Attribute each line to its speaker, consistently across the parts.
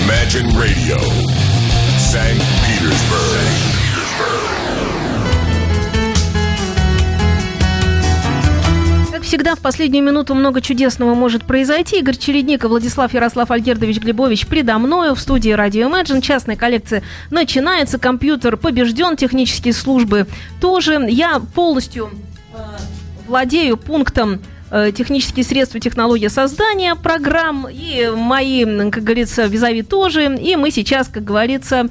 Speaker 1: Imagine Radio, St. Petersburg.
Speaker 2: Как всегда, в последнюю минуту много чудесного может произойти. Игорь Чередник и Владислав Ярослав Альгердович Глебович предо мною в студии Radio Imagine. Частная коллекция начинается, компьютер побежден, технические службы тоже. Я полностью э, владею пунктом технические средства, технология создания программ, и мои, как говорится, визави тоже. И мы сейчас, как говорится,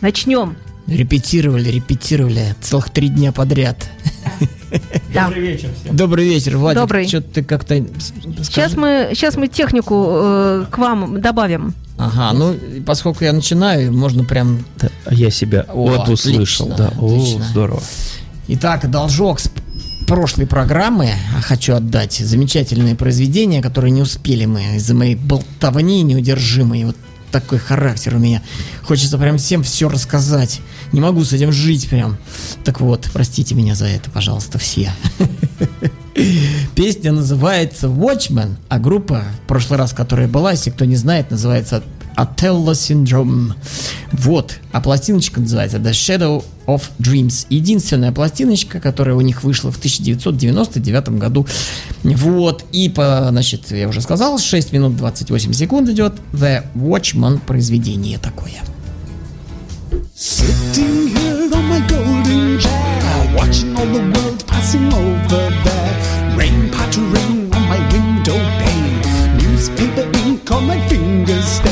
Speaker 2: начнем.
Speaker 3: Репетировали, репетировали целых три дня подряд.
Speaker 2: Да.
Speaker 4: Добрый вечер всем.
Speaker 3: Добрый вечер, Владик.
Speaker 2: Добрый.
Speaker 3: Что ты как-то...
Speaker 2: Сейчас мы, сейчас мы технику э, к вам добавим.
Speaker 3: Ага, ну, поскольку я начинаю, можно прям...
Speaker 4: Да, я себя
Speaker 3: О,
Speaker 4: вот услышал.
Speaker 3: отлично,
Speaker 4: Да, о,
Speaker 3: отлично.
Speaker 4: здорово.
Speaker 3: Итак, должок прошлой программы а хочу отдать замечательное произведение, которое не успели мы из-за моей болтовни неудержимой. Вот такой характер у меня. Хочется прям всем все рассказать. Не могу с этим жить прям. Так вот, простите меня за это, пожалуйста, все. Песня называется Watchman, а группа, в прошлый раз, которая была, если кто не знает, называется Atello Syndrome. Вот, а пластиночка называется The Shadow of Dreams. Единственная пластиночка, которая у них вышла в 1999 году. Вот, и по, значит, я уже сказал, 6 минут 28 секунд идет The Watchman произведение такое.
Speaker 5: Newspaper ink on my fingers smoke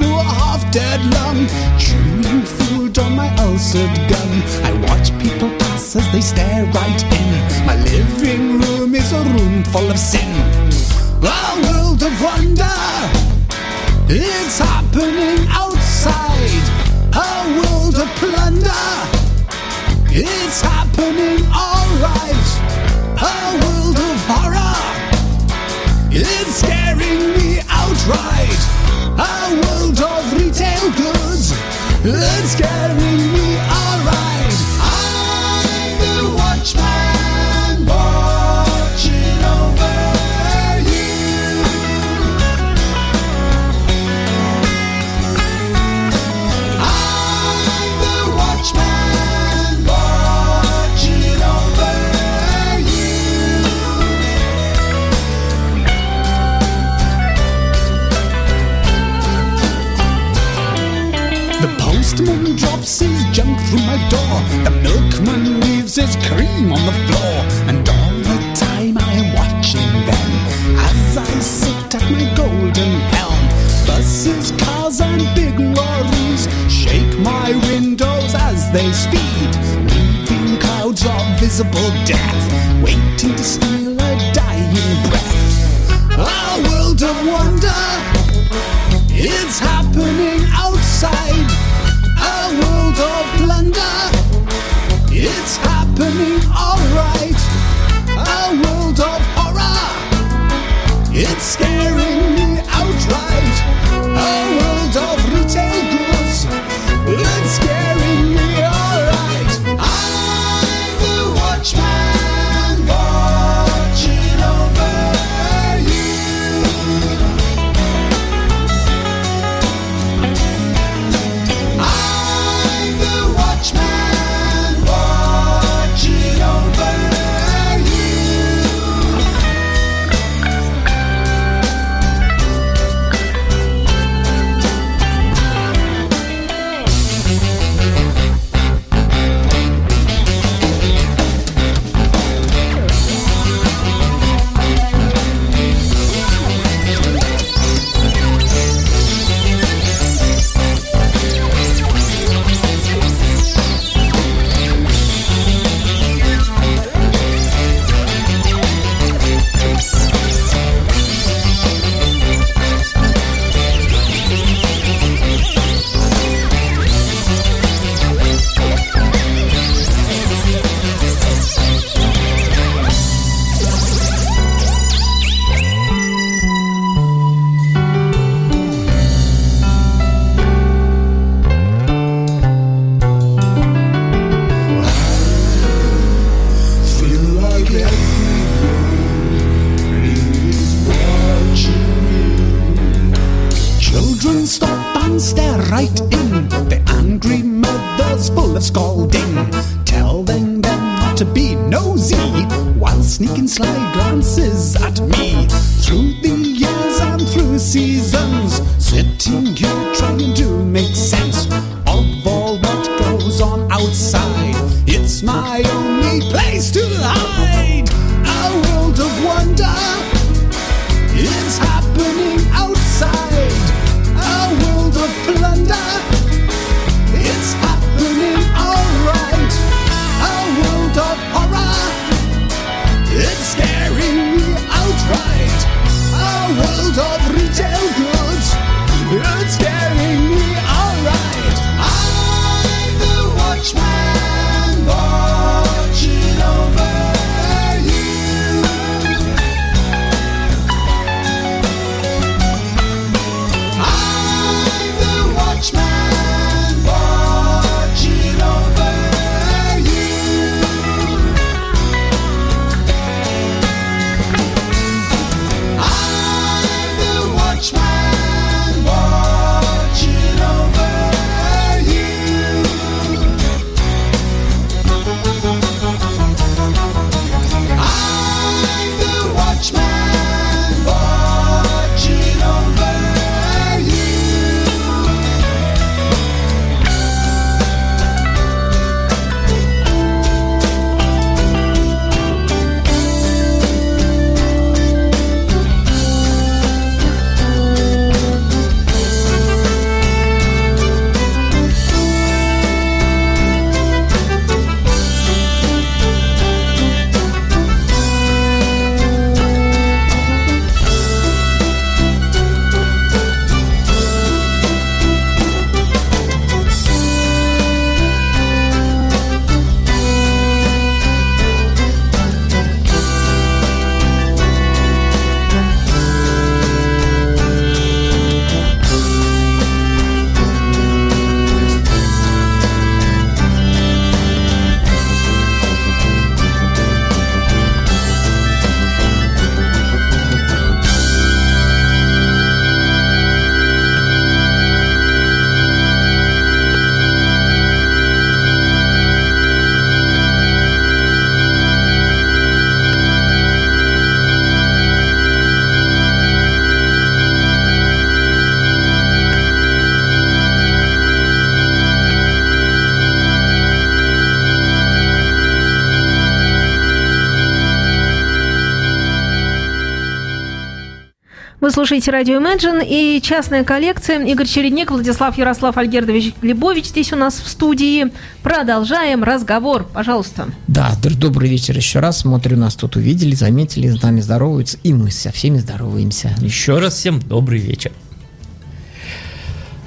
Speaker 5: through a half-dead lung, chewing food on my ulcered gum. I watch people pass as they stare right in. My living room is a room full of sin. A world of wonder. It's happening outside, a world of plunder. It's happening alright, a world of horror. It's scaring me outright, a world of retail goods. It's scaring me alright. Drops his junk through my door. The milkman leaves his cream on the floor. And all the time I am watching them as I sit at my golden helm. Buses, cars, and big lorries shake my windows as they speed, leaving clouds of visible death, waiting to steal a dying breath. A world of wonder. It's happening
Speaker 2: Вы слушаете радио Imagine и частная коллекция. Игорь Чередник, Владислав Ярослав Альгердович Глебович здесь у нас в студии. Продолжаем разговор. Пожалуйста.
Speaker 3: Да, добрый вечер еще раз. Смотрю, нас тут увидели, заметили, с нами здороваются, и мы со всеми здороваемся.
Speaker 4: Еще раз всем добрый вечер.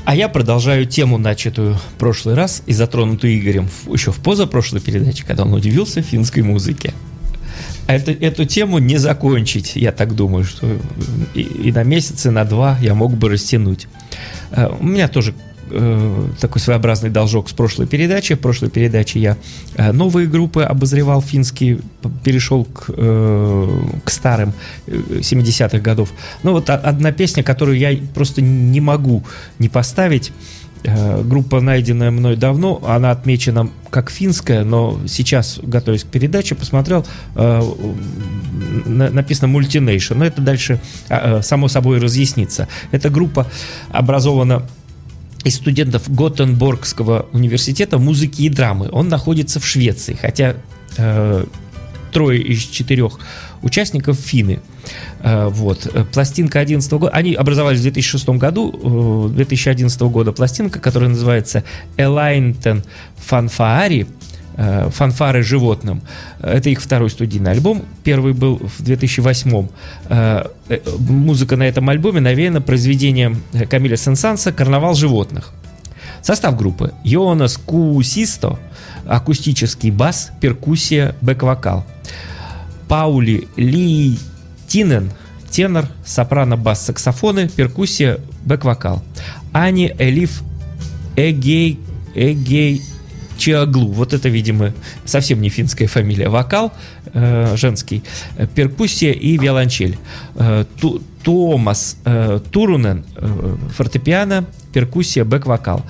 Speaker 4: А я продолжаю тему, начатую в прошлый раз и затронутую Игорем еще в позапрошлой передаче, когда он удивился финской музыке. Это, эту тему не закончить, я так думаю, что и, и на месяц, и на два я мог бы растянуть. Э, У меня тоже э, такой своеобразный должок с прошлой передачи. В прошлой передаче я э, новые группы обозревал финские, перешел к, к старым э, 70-х годов. Ну вот одна песня, которую я просто не могу не поставить. Э, Группа, найденная мной давно, она отмечена как финская, но сейчас, готовясь к передаче, посмотрел, э, на- написано Multination, но это дальше а, э, само собой разъяснится. Эта группа образована из студентов Готенборгского университета музыки и драмы. Он находится в Швеции, хотя трое из четырех участников финны. Э, вот. Э, Пластинка 11 года. Они образовались в 2006 году. э, 2011 года пластинка, которая называется Элайнтен Фанфаари. э, Фанфары животным. Это их второй студийный альбом. Первый был в 2008. Э, э, Музыка на этом альбоме навеяна произведением Камиля Сенсанса «Карнавал животных». Состав группы. Йонас Кусисто, акустический бас, перкуссия, бэк-вокал. Паули Ли Тинен, тенор, сопрано, бас, саксофоны, перкуссия, бэк-вокал. Ани Элиф Эгей, Эгей Чиаглу. Вот это, видимо, совсем не финская фамилия. Вокал э, женский, перкуссия и виолончель. Э, Ту- Томас э, Турунен, э, фортепиано, перкуссия, бэк-вокал.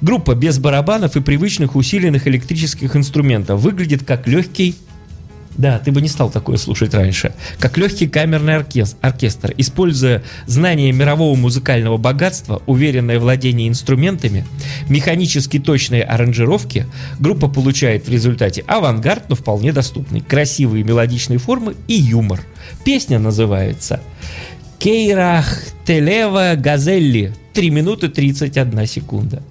Speaker 4: Группа без барабанов и привычных усиленных электрических инструментов. Выглядит как легкий да, ты бы не стал такое слушать раньше. Как легкий камерный оркес- оркестр, используя знание мирового музыкального богатства, уверенное владение инструментами, механически точные аранжировки, группа получает в результате авангард, но вполне доступный, красивые мелодичные формы и юмор. Песня называется Кейрах Телева Газелли. 3 минуты 31 секунда.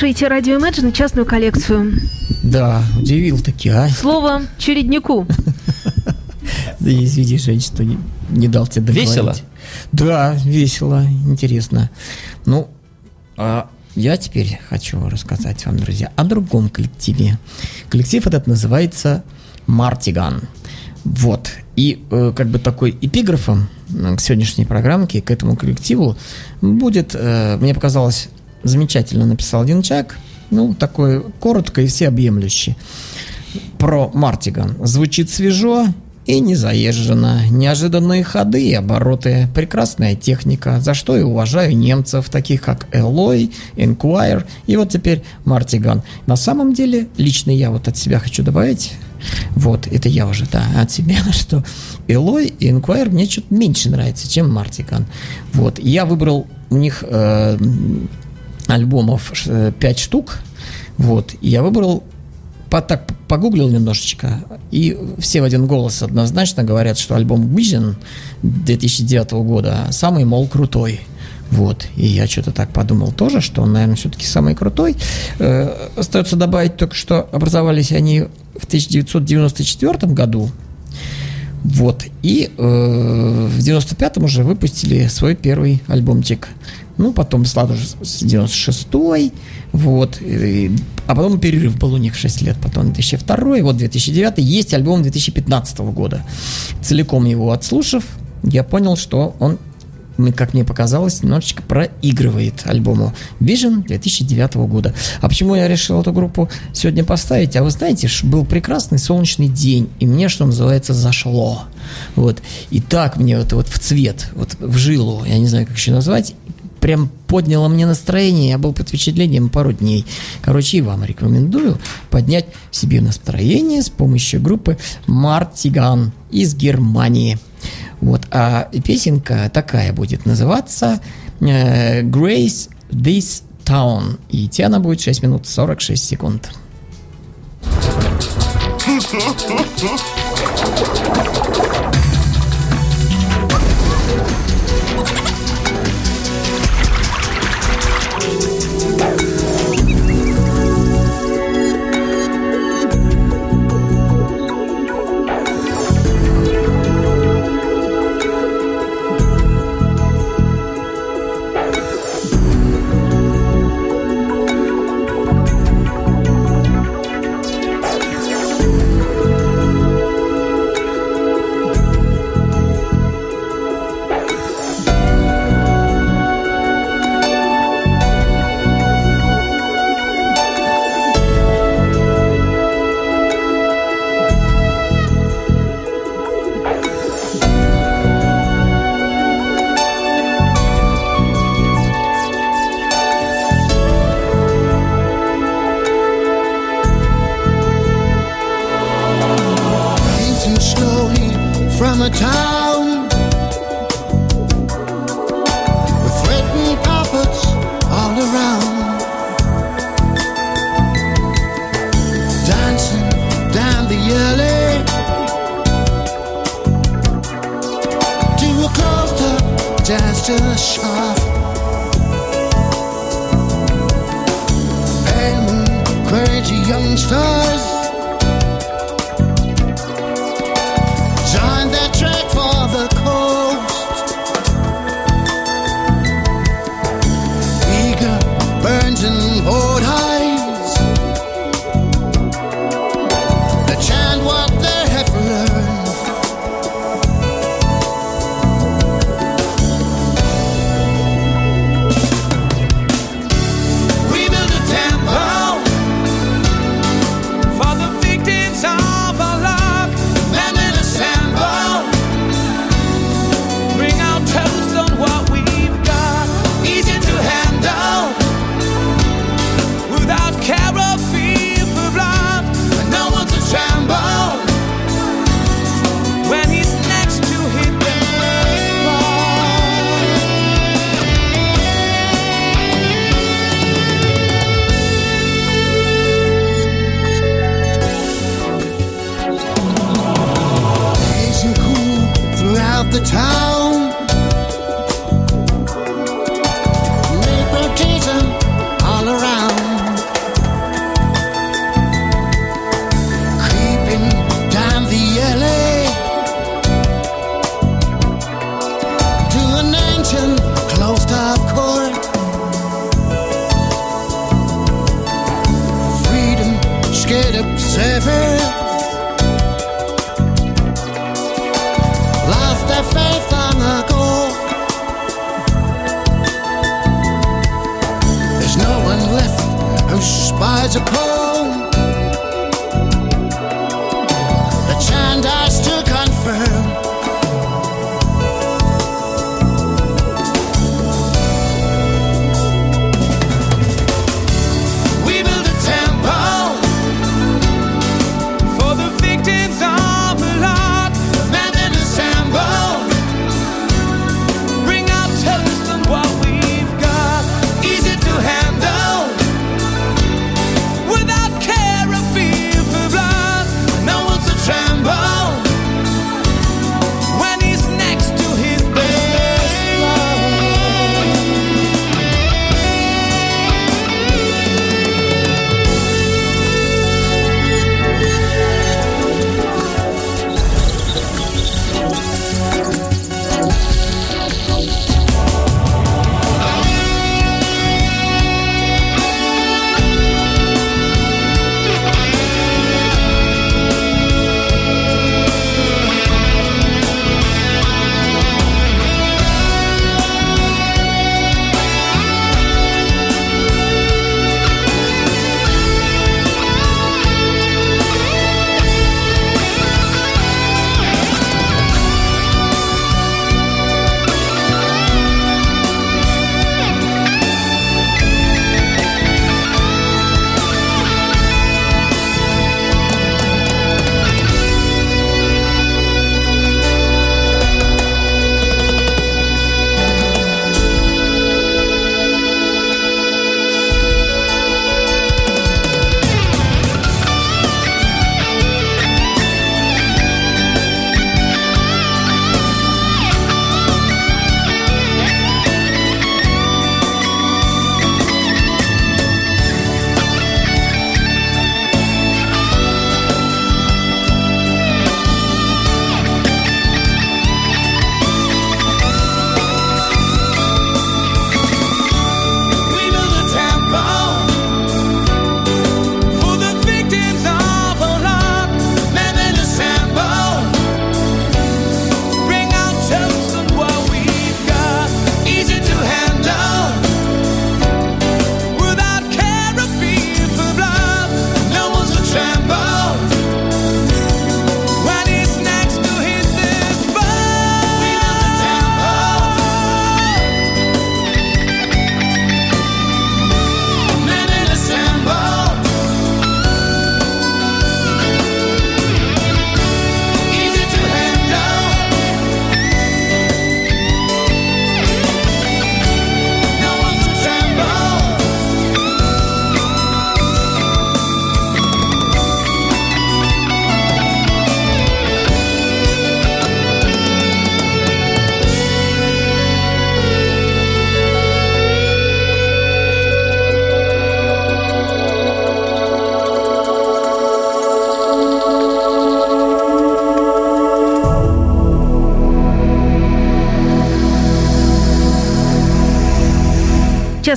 Speaker 2: Слушаете радио Imagine частную коллекцию.
Speaker 3: Да, удивил таки, а?
Speaker 2: Слово череднику.
Speaker 3: Да извини, Жень, что не, не дал тебе договорить.
Speaker 4: Весело?
Speaker 3: Да, весело, интересно. Ну, а я теперь хочу рассказать вам, друзья, о другом коллективе. Коллектив этот называется Мартиган. Вот. И э, как бы такой эпиграфом э, к сегодняшней программке, к этому коллективу будет, э, мне показалось, замечательно написал один человек, ну, такой коротко и всеобъемлюще. Про Мартиган. Звучит свежо, и не заезжена. Неожиданные ходы и обороты, прекрасная техника, за что и уважаю немцев, таких как Элой, Enquire и вот теперь Мартиган. На самом деле, лично я вот от себя хочу добавить, вот, это я уже, да, от себя, что Элой и Enquire мне чуть меньше нравится, чем Мартиган. Вот, я выбрал у них э, альбомов 5 штук, вот, и я выбрал по, так погуглил немножечко, и все в один голос однозначно говорят, что альбом Vision 2009 года самый, мол, крутой. Вот, и я что-то так подумал тоже, что он, наверное, все-таки самый крутой. Э, остается добавить только, что образовались они в 1994 году, вот, и э, в 95-м уже выпустили свой первый альбомчик. Ну, потом сразу же с 96-й, вот, и, а потом перерыв был у них 6 лет, потом 2002, вот 2009, есть альбом 2015 года. Целиком его отслушав, я понял, что он как мне показалось, немножечко проигрывает альбому Vision 2009 года. А почему я решил эту группу сегодня поставить? А вы знаете, был прекрасный солнечный день, и мне, что называется, зашло. Вот. И так мне это вот в цвет, вот в жилу, я не знаю, как еще назвать, прям подняло мне настроение, я был под впечатлением пару дней. Короче, и вам рекомендую поднять себе настроение с помощью группы Мартиган из Германии. Вот, а песенка такая будет называться э, Grace This Town. И идти она будет 6 минут 46 секунд.
Speaker 6: Eating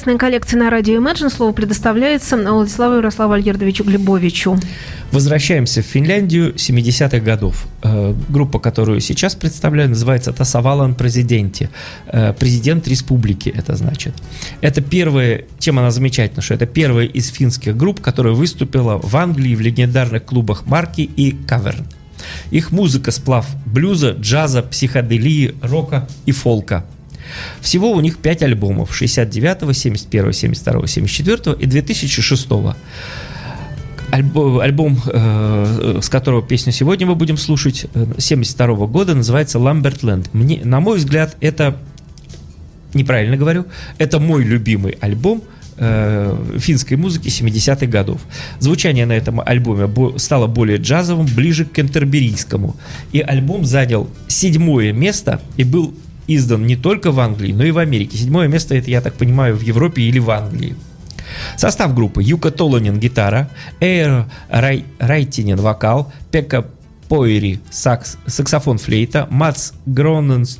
Speaker 2: Частная коллекция на радио Imagine. Слово предоставляется Владиславу Ярославу Альгердовичу Глебовичу.
Speaker 7: Возвращаемся в Финляндию 70-х годов. Э, группа, которую сейчас представляю, называется Тасавалан Президенти. Э, Президент республики, это значит. Это первая, чем она замечательна, что это первая из финских групп, которая выступила в Англии в легендарных клубах Марки и Каверн. Их музыка сплав блюза, джаза, психоделии, рока и фолка. Всего у них 5 альбомов 69, 71, 72, 74 и 2006. Альбом, альбом э, с которого песню сегодня мы будем слушать, 72 года, называется «Ламбертленд». Мне, на мой взгляд, это, неправильно говорю, это мой любимый альбом э, финской музыки 70-х годов. Звучание на этом альбоме бо- стало более джазовым, ближе к кентерберийскому. И альбом занял седьмое место и был издан не только в Англии, но и в Америке. Седьмое место, это, я так понимаю, в Европе или в Англии. Состав группы Юка Толонин гитара, Эйр Рай, Райтинен вокал, Пека Пойри сакс, саксофон флейта, Мац Гроненс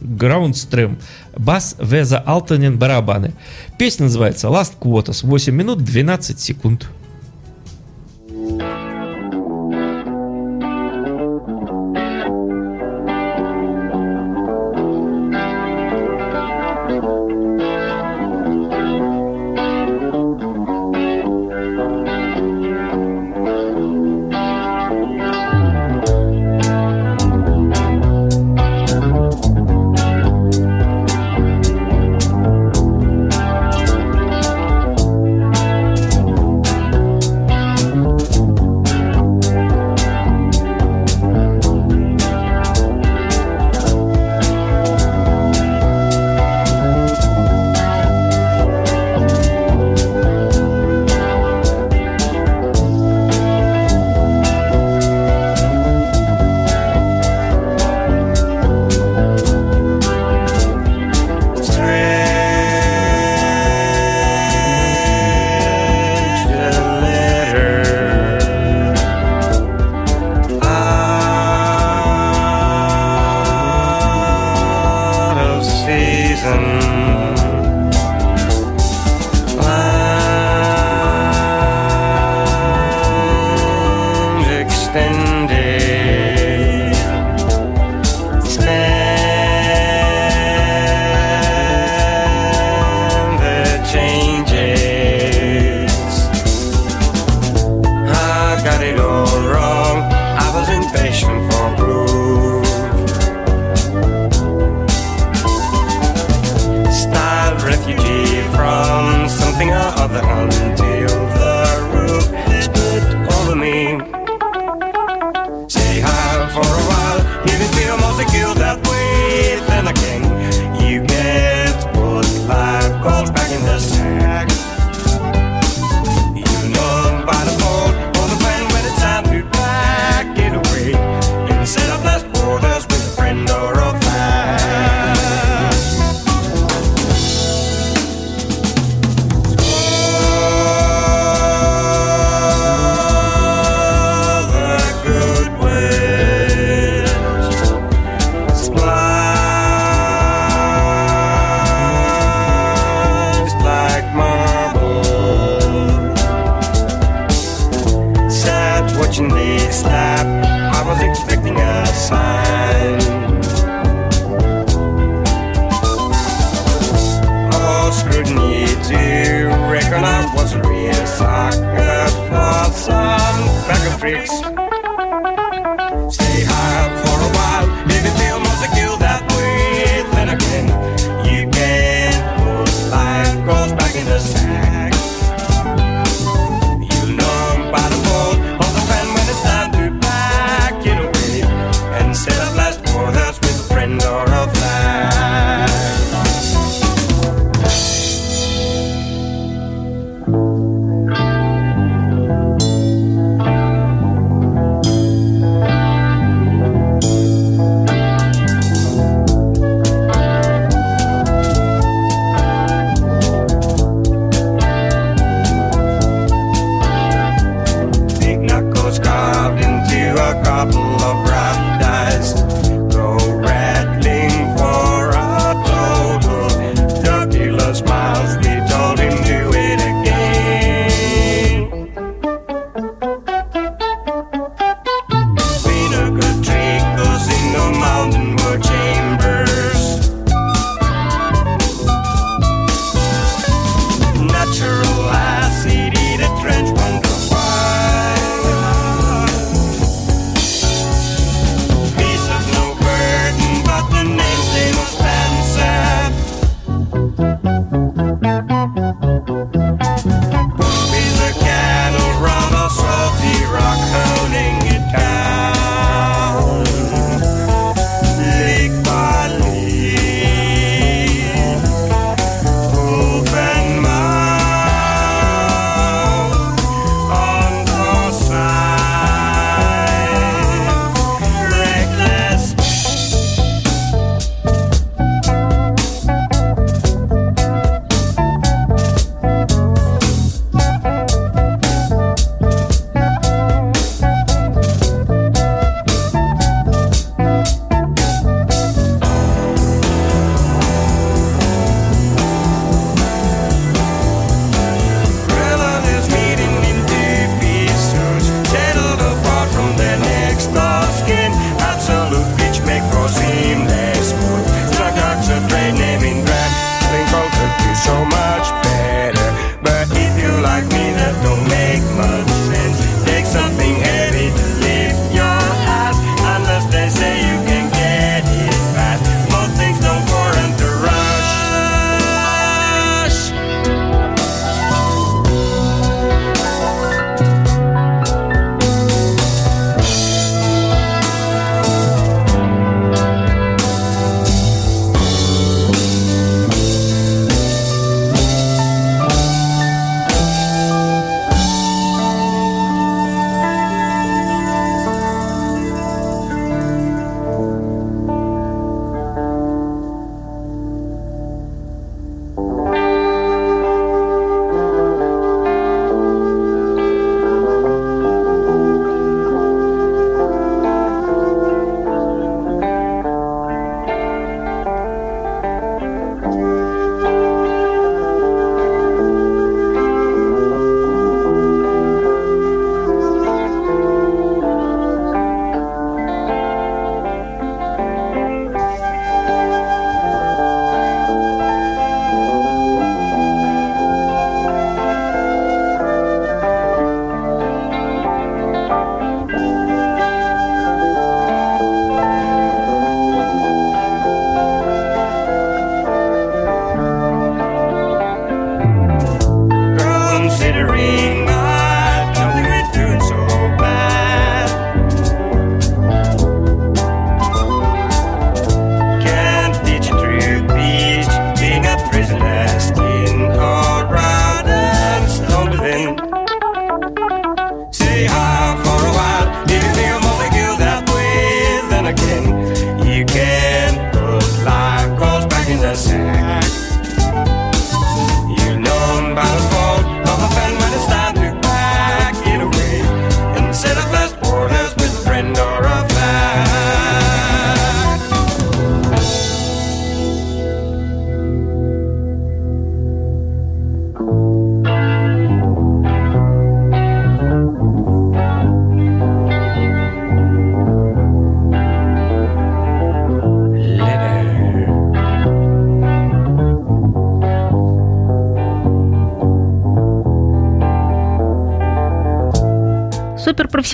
Speaker 7: Граундстрем, бас, Веза Алтонен, барабаны. Песня называется Last Quotas, 8 минут 12 секунд.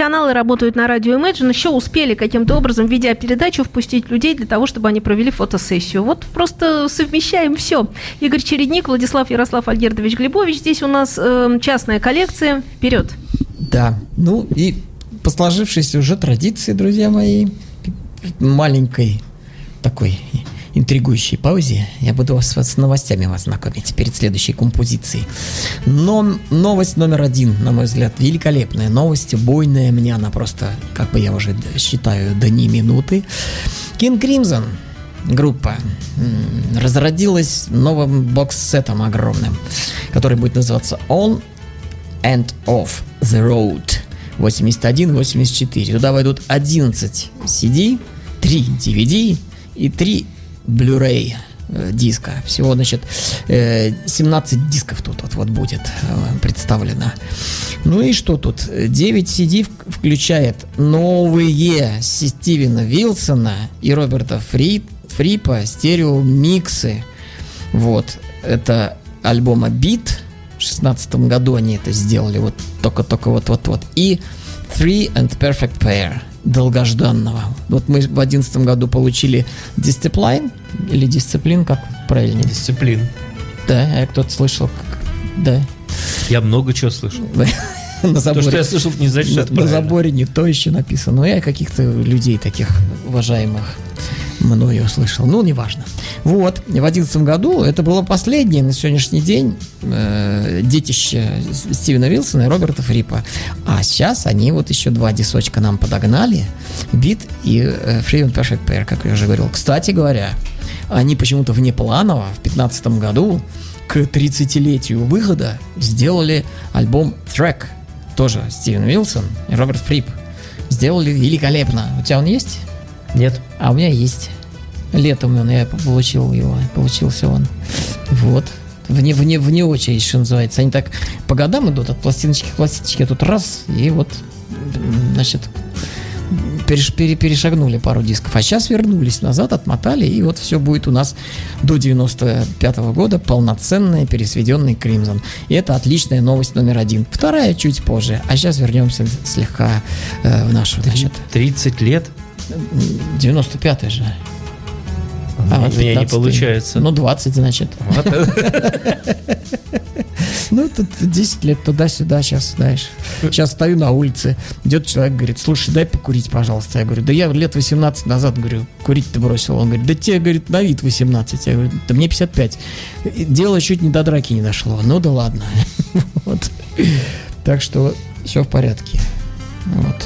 Speaker 2: Суперпрофессионалы работают на радио Imagine, еще успели каким-то образом в видеопередачу впустить людей для того, чтобы они провели фотосессию. Вот просто совмещаем все. Игорь Чередник, Владислав Ярослав Альгердович Глебович. Здесь у нас э, частная коллекция. Вперед.
Speaker 3: Да, ну и по сложившейся уже традиции, друзья мои, маленькой такой интригующей паузе я буду вас с новостями вас знакомить перед следующей композицией. Но новость номер один, на мой взгляд, великолепная новость, бойная мне она просто, как бы я уже считаю, до не минуты. King Crimson, группа, разродилась новым бокс-сетом огромным, который будет называться On and Off the Road 81-84. Туда войдут 11 CD, 3 DVD и 3 Blu-ray э, диска. Всего, значит, э, 17 дисков тут вот, вот будет э, представлено. Ну и что тут? 9 CD включает новые Стивена Вилсона и Роберта Фри, Фрипа стереомиксы. Вот. Это альбома Beat. В 16 году они это сделали. Вот только-только вот-вот-вот. И Three and Perfect Pair долгожданного. Вот мы в 11 году получили Discipline или Дисциплин, как правильнее?
Speaker 4: Дисциплин.
Speaker 3: Да, я кто-то слышал. как- Да.
Speaker 4: Я много чего слышал.
Speaker 3: На
Speaker 4: То, что я
Speaker 3: заборе,
Speaker 4: слышал, не значит, что это
Speaker 3: на
Speaker 4: правильно.
Speaker 3: заборе не то еще написано. Но я каких-то людей таких уважаемых мною услышал. Ну, неважно. Вот, в одиннадцатом году это было последнее на сегодняшний день э, детище Стивена Вилсона и Роберта Фрипа. А сейчас они вот еще два дисочка нам подогнали. Бит и э, Free and Perfect Pair, как я уже говорил. Кстати говоря, они почему-то внепланово в 15 году к 30-летию выхода сделали альбом Track. Тоже Стивен Вилсон и Роберт Фрип. Сделали великолепно. У тебя он есть?
Speaker 4: Нет.
Speaker 3: А у меня есть. Летом он, я получил его, получился он. Вот. Вне, вне, вне очередь, что называется. Они так по годам идут от пластиночки к пластиночке. Тут раз, и вот, значит, переш- пере- перешагнули пару дисков. А сейчас вернулись назад, отмотали, и вот все будет у нас до 95 года полноценный пересведенный Кримзон. И это отличная новость номер один. Вторая чуть позже. А сейчас вернемся слегка э, в нашу, значит,
Speaker 4: 30 лет?
Speaker 3: 95 же.
Speaker 4: У
Speaker 3: А, вот
Speaker 4: меня не
Speaker 3: 15-й.
Speaker 4: получается.
Speaker 3: Ну, 20, значит. Ну, тут 10 лет туда-сюда сейчас, знаешь. Сейчас стою на улице, идет человек, говорит, слушай, дай покурить, пожалуйста. Я говорю, да я лет 18 назад, говорю, курить ты бросил. Он говорит, да тебе, говорит, на вид 18. Я говорю, да мне 55. И Дело чуть не до драки не дошло. Ну да ладно. Вот. Так что все в порядке. Вот.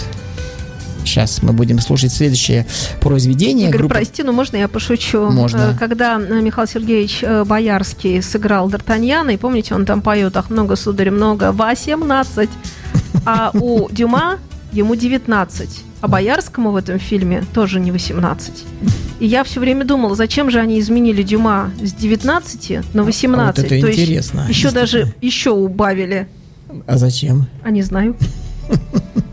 Speaker 3: Сейчас мы будем слушать следующее произведение.
Speaker 2: Игорь,
Speaker 3: Группа-
Speaker 2: прости, но можно я пошучу?
Speaker 3: Можно.
Speaker 2: Э, Когда э, Михаил Сергеевич э, Боярский сыграл Д'Артаньяна, и помните, он там поет «Ах, много, сударь, много, 18», а у Дюма ему 19, а Боярскому в этом фильме тоже не 18. И я все время думала, зачем же они изменили Дюма с 19 на 18?
Speaker 3: А вот это
Speaker 2: То есть
Speaker 3: интересно.
Speaker 2: еще
Speaker 3: Действительно.
Speaker 2: даже еще убавили.
Speaker 3: А зачем?
Speaker 2: А не знаю.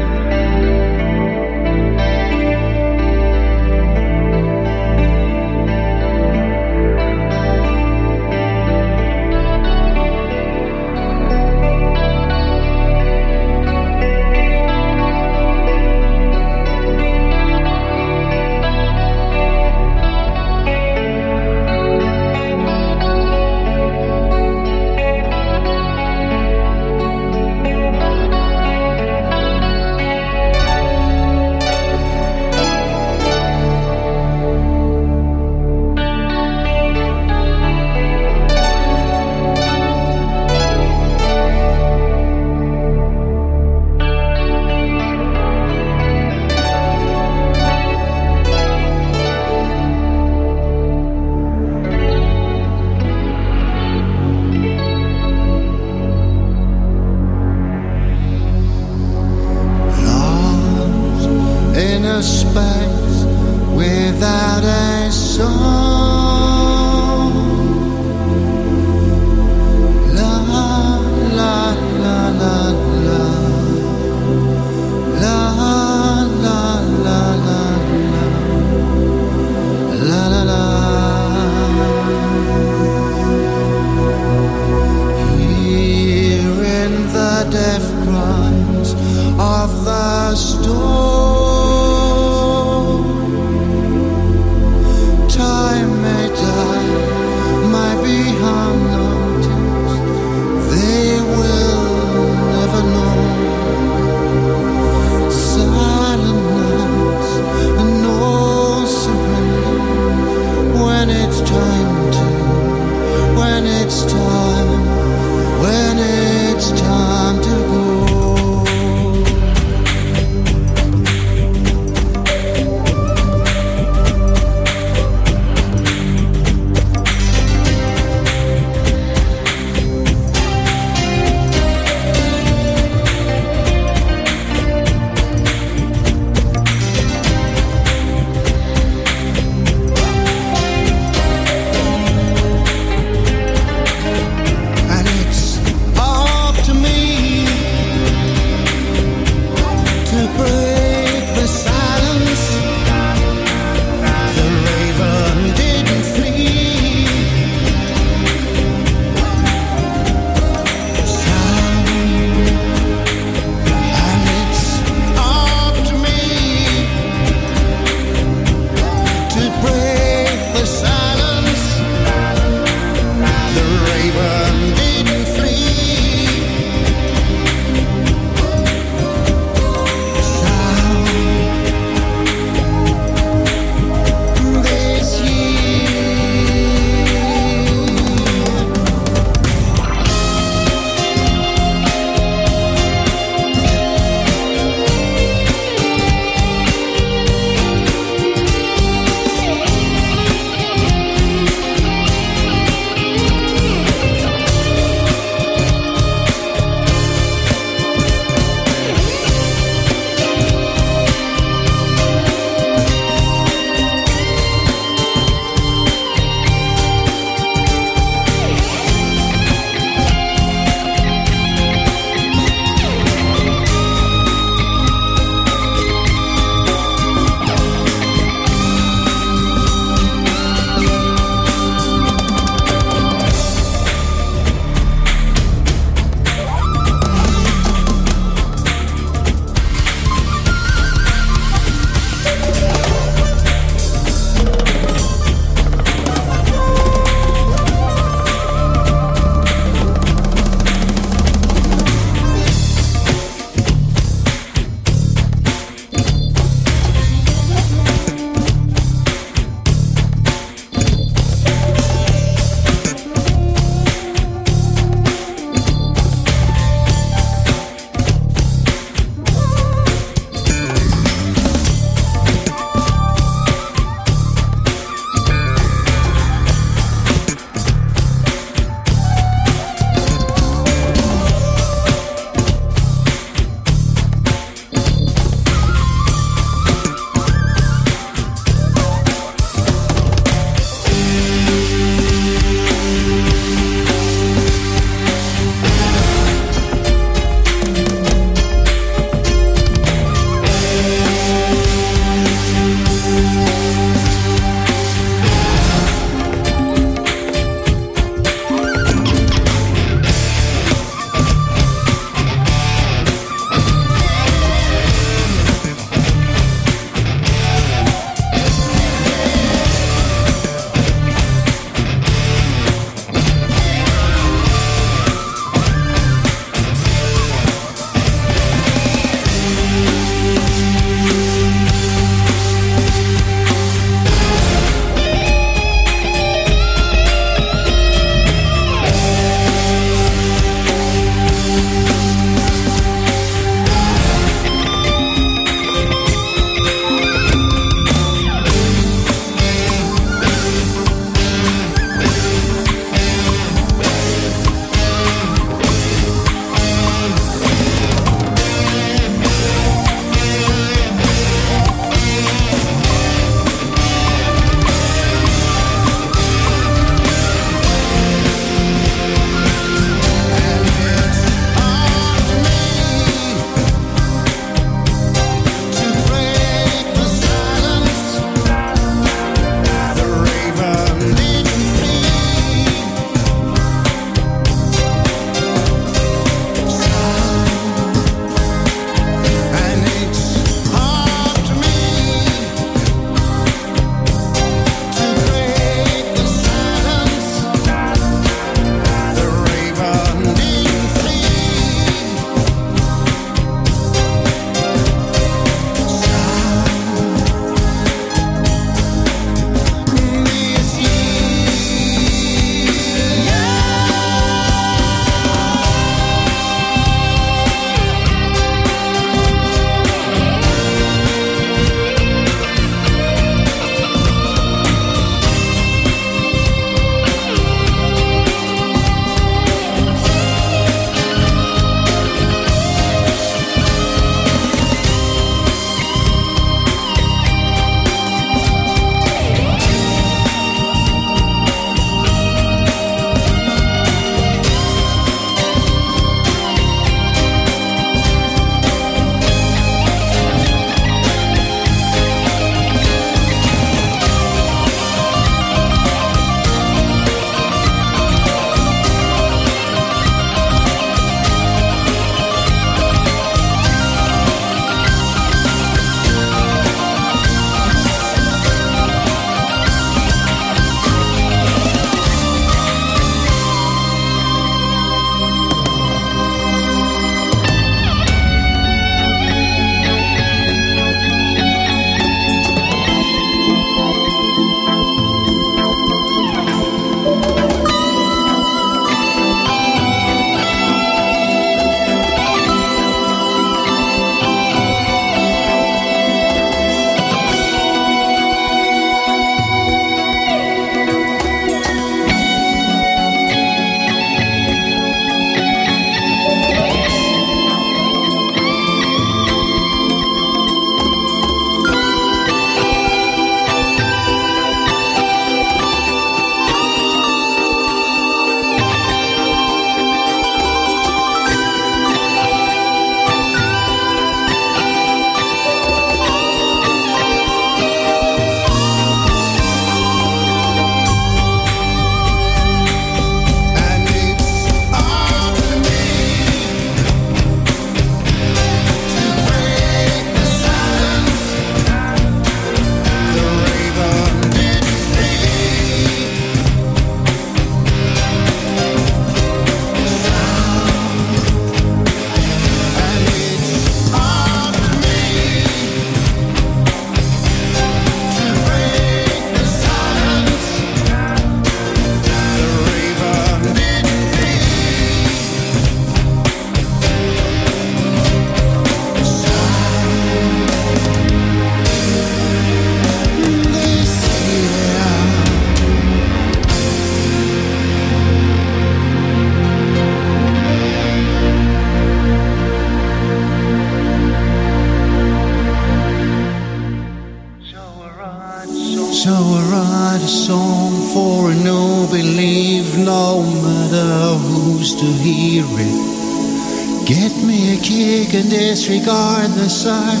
Speaker 6: So I write a song for a no believe, no matter who's to hear it. Get me a kick and disregard the sign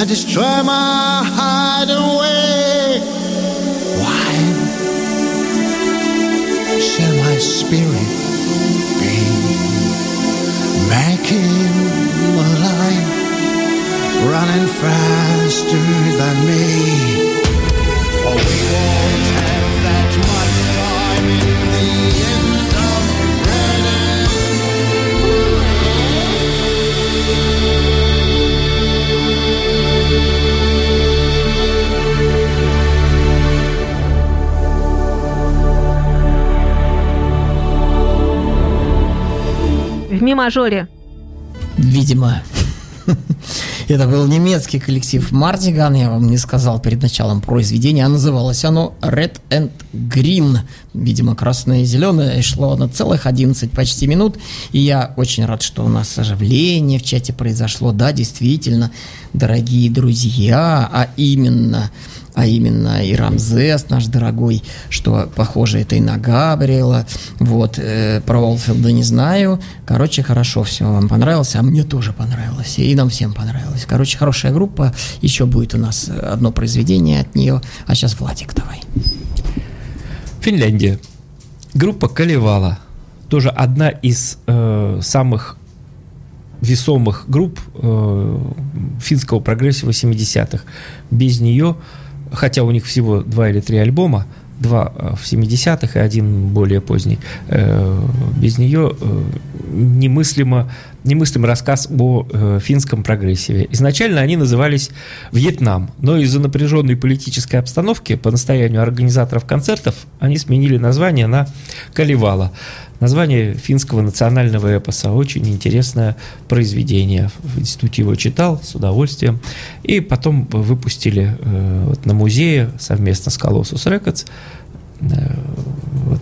Speaker 6: and destroy my hideaway. Why shall my spirit be making a life running faster than me?
Speaker 2: В ми-мажоре.
Speaker 3: Видимо, это был немецкий коллектив Мартиган, я вам не сказал перед началом произведения, а называлось оно Red and Green, видимо, красное и зеленое, и шло на целых 11 почти минут, и я очень рад, что у нас оживление в чате произошло, да, действительно, дорогие друзья, а именно а именно и Рамзес наш дорогой, что похоже это и на Габриэла, вот, э, про Олфилда не знаю, короче, хорошо все, вам понравилось, а мне тоже понравилось, и нам всем понравилось, короче, хорошая группа, еще будет у нас одно произведение от нее, а сейчас Владик, давай.
Speaker 4: Финляндия. Группа Калевала. Тоже одна из э, самых весомых групп э, финского прогрессива 70-х. Без нее, хотя у них всего два или три альбома, два э, в 70-х и один более поздний, э, без нее э, немыслимо, немыслим рассказ о э, финском прогрессиве. Изначально они назывались «Вьетнам», но из-за напряженной политической обстановки по настоянию организаторов концертов они сменили название на «Калевала». Название финского национального эпоса. Очень интересное произведение. В институте его читал с удовольствием. И потом выпустили э, вот, на музее совместно с Colossus Records э, вот,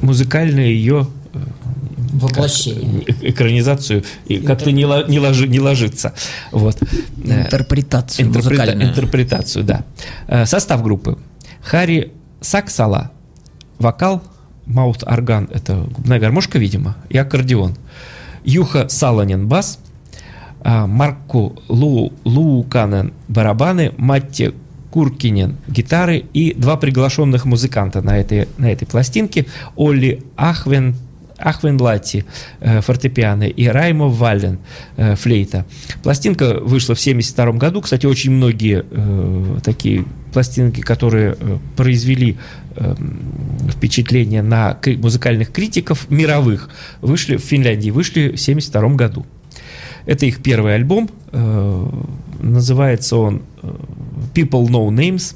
Speaker 4: музыкальное ее
Speaker 3: Воплощение.
Speaker 4: как, э- экранизацию и как-то не, не, ложи- не ложится. Вот. Э,
Speaker 3: Интерпретацию
Speaker 4: Интерпрета-
Speaker 3: музыкальную.
Speaker 4: Интерпретацию, да. Э, Состав группы. Хари Саксала, вокал, маут орган, это губная гармошка, видимо, и аккордеон. Юха Саланин, бас, Марку Лу, Лууканен, барабаны, Матти Куркинен, гитары и два приглашенных музыканта на этой, на этой пластинке. Олли Ахвен, Ахвенлати э, фортепиано и Раймо Валлен э, флейта. Пластинка вышла в 1972 году. Кстати, очень многие э, такие пластинки, которые произвели э, впечатление на музыкальных критиков мировых, вышли в Финляндии, вышли в 1972 году. Это их первый альбом. называется он People Know Names.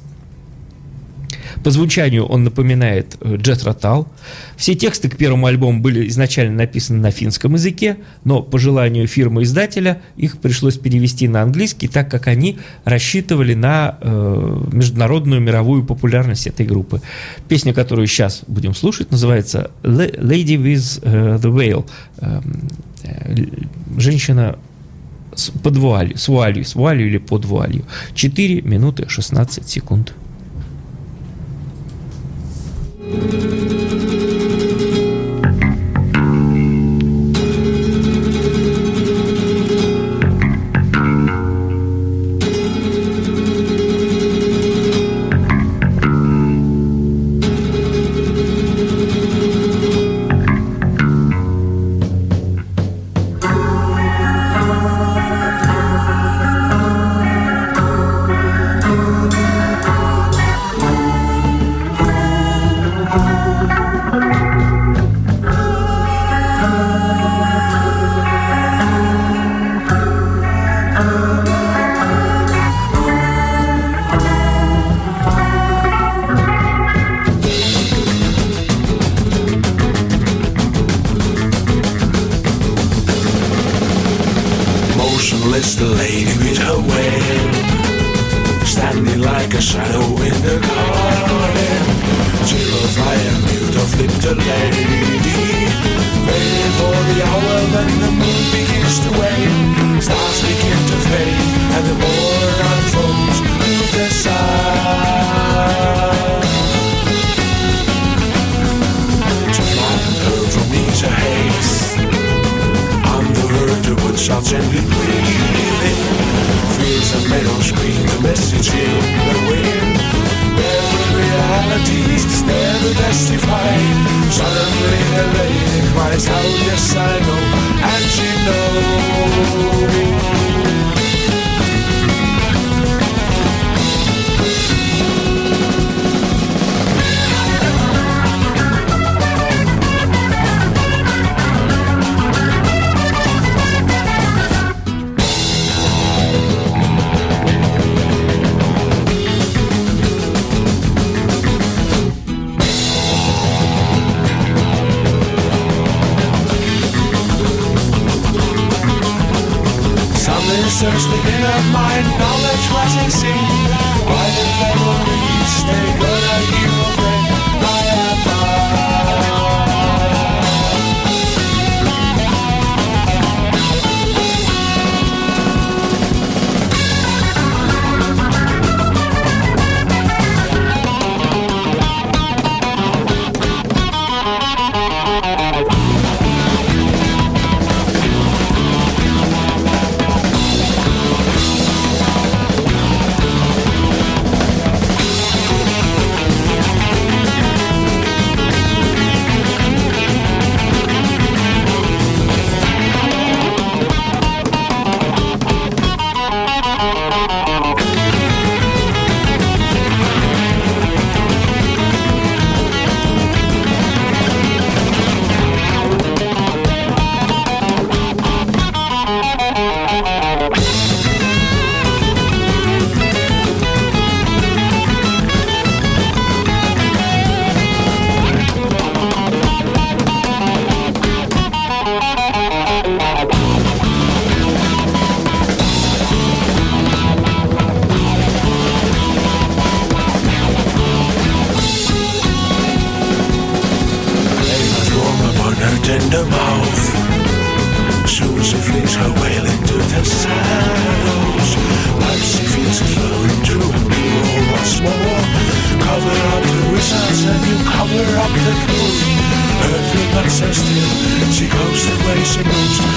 Speaker 4: По звучанию он напоминает э, Джет Ротал. Все тексты к первому альбому были изначально написаны на финском языке, но по желанию фирмы-издателя их пришлось перевести на английский, так как они рассчитывали на э, международную мировую популярность этой группы. Песня, которую сейчас будем слушать, называется «La- Lady with э, the Veil. Эм, э, Женщина с, под вуалью, с вуалью, с вуалью или под вуалью. 4 минуты 16 секунд.
Speaker 8: Thank you. Mind, knowledge rising seen. back the coast. Her three-month she goes the way she moves.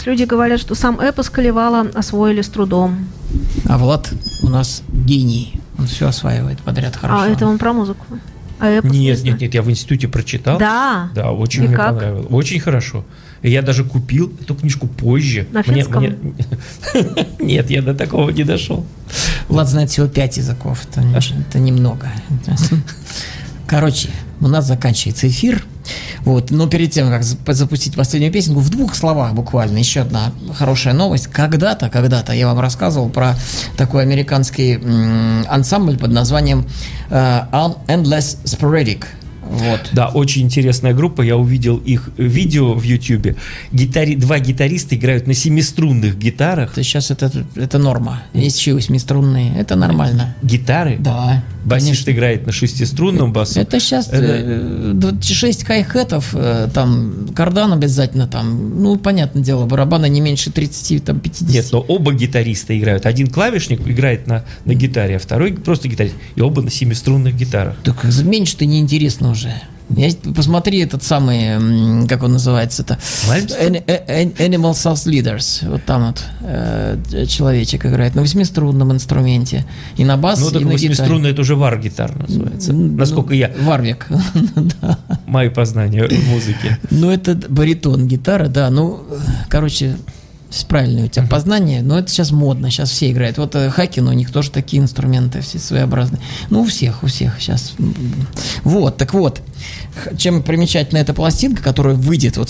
Speaker 2: Нас люди говорят, что сам эпос Калевала освоили с трудом.
Speaker 3: А Влад у нас гений. Он все осваивает подряд хорошо.
Speaker 2: А это он про музыку. А эпос не
Speaker 4: Нет, нет, нет, я в институте прочитал.
Speaker 2: Да.
Speaker 4: Да, очень
Speaker 2: И
Speaker 4: мне
Speaker 2: как?
Speaker 4: понравилось. Очень хорошо. Я даже купил эту книжку позже.
Speaker 2: На
Speaker 4: Мне-
Speaker 2: финском?
Speaker 4: мне- Нет, я до такого не дошел.
Speaker 3: Влад знает всего пять языков. Это немного. Короче, у нас заканчивается эфир. Вот. Но перед тем, как зап- запустить последнюю песенку, в двух словах буквально еще одна хорошая новость. Когда-то, когда-то я вам рассказывал про такой американский ансамбль под названием э, Endless Sporadic. Вот.
Speaker 4: Да, очень интересная группа. Я увидел их видео в Ютьюбе. Гитари... Два гитариста играют на семиструнных гитарах.
Speaker 3: То сейчас это, это норма. Есть еще восьмиструнные. Это нормально.
Speaker 4: Гитары.
Speaker 3: Да.
Speaker 4: Басист играет на шестиструнном басу.
Speaker 3: Это сейчас
Speaker 4: Это-
Speaker 3: 6 кайхетов, э, там кардан обязательно там, ну, понятное дело, барабаны не меньше 30, там, 50.
Speaker 4: Нет, но оба гитариста играют. Один клавишник играет на, на гитаре, а второй просто гитарист. И оба на семиструнных гитарах.
Speaker 3: Так меньше-то неинтересно уже. Я, посмотри этот самый, как он
Speaker 4: Мальмстрим?
Speaker 3: An- An- Animal South Leaders. Вот там вот э, человечек играет на восьмиструнном инструменте. И на бас,
Speaker 4: Ну, так
Speaker 3: и на
Speaker 4: восьмиструнный это уже вар-гитар называется.
Speaker 3: Ну,
Speaker 4: Насколько я,
Speaker 3: Варвик. Да.
Speaker 4: мои познания в музыке.
Speaker 3: Ну, это баритон, гитара, да. Ну, э, короче, с- правильное у тебя познание, но это сейчас модно, сейчас все играют. Вот э, Хакин, у них тоже такие инструменты, все своеобразные. Ну, у всех, у всех сейчас. Вот, так вот, чем примечательна эта пластинка, которая выйдет, вот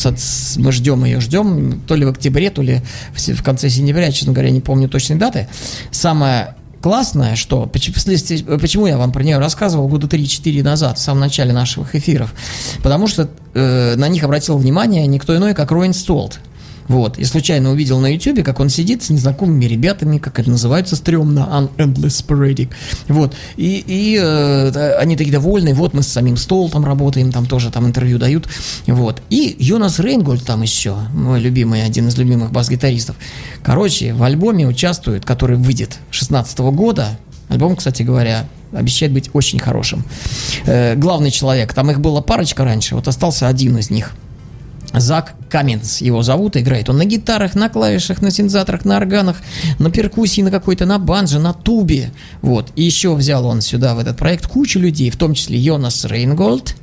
Speaker 3: мы ждем ее, ждем, то ли в октябре, то ли в, конце сентября, честно говоря, не помню точной даты. Самое классное, что, вследствие- почему я вам про нее рассказывал года 3-4 назад, в самом начале наших эфиров, потому что э, на них обратил внимание никто иной, как Роин Столт. Вот. И случайно увидел на ютюбе, как он сидит с незнакомыми ребятами, как это называется, стрёмно, un endless sporadic. Вот. И, и э, они такие довольны, вот мы с самим стол там работаем, там тоже там интервью дают. Вот. И Йонас Рейнгольд там еще, мой любимый, один из любимых бас-гитаристов. Короче, в альбоме участвует, который выйдет 16 года, Альбом, кстати говоря, обещает быть очень хорошим. Э, главный человек, там их было парочка раньше, вот остался один из них. Зак Каменс его зовут, играет он на гитарах, на клавишах, на синтезаторах, на органах, на перкуссии, на какой-то, на банже, на тубе. Вот. И еще взял он сюда в этот проект кучу людей, в том числе Йонас Рейнголд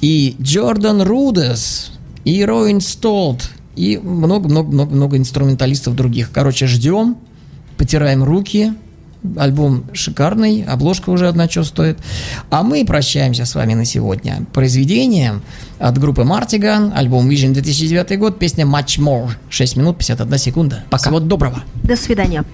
Speaker 3: и Джордан Рудес и Роин Столт и много-много-много-много инструменталистов других. Короче, ждем, потираем руки, Альбом шикарный, обложка уже одна что стоит. А мы прощаемся с вами на сегодня. Произведением от группы Martigan, альбом Vision 2009 год, песня Much More, 6 минут 51 секунда. Пока. Всего доброго.
Speaker 2: До свидания.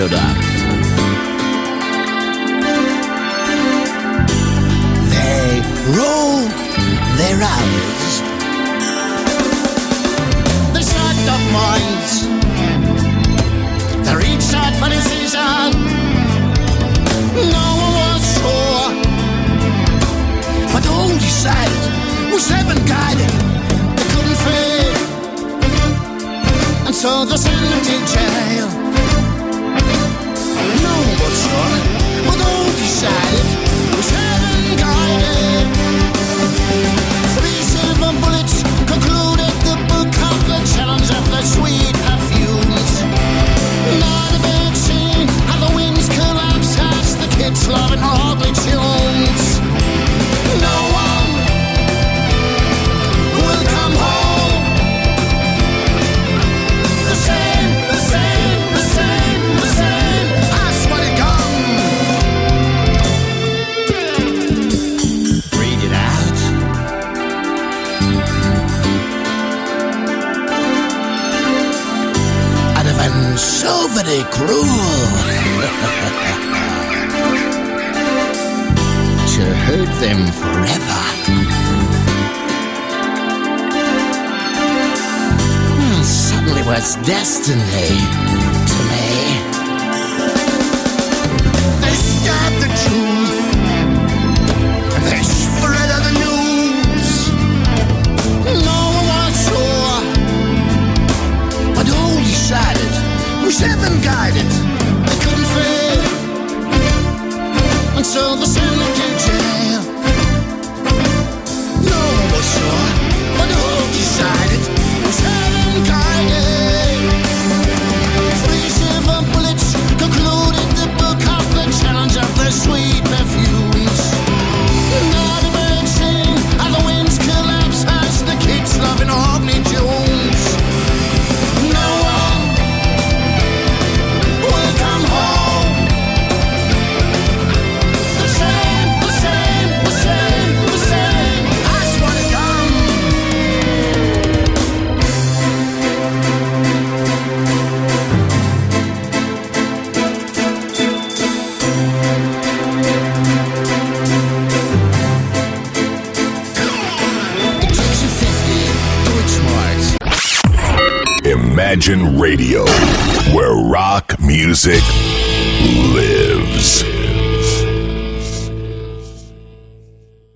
Speaker 6: Amsterdam. Cruel to hurt them forever. Hmm, Suddenly was destiny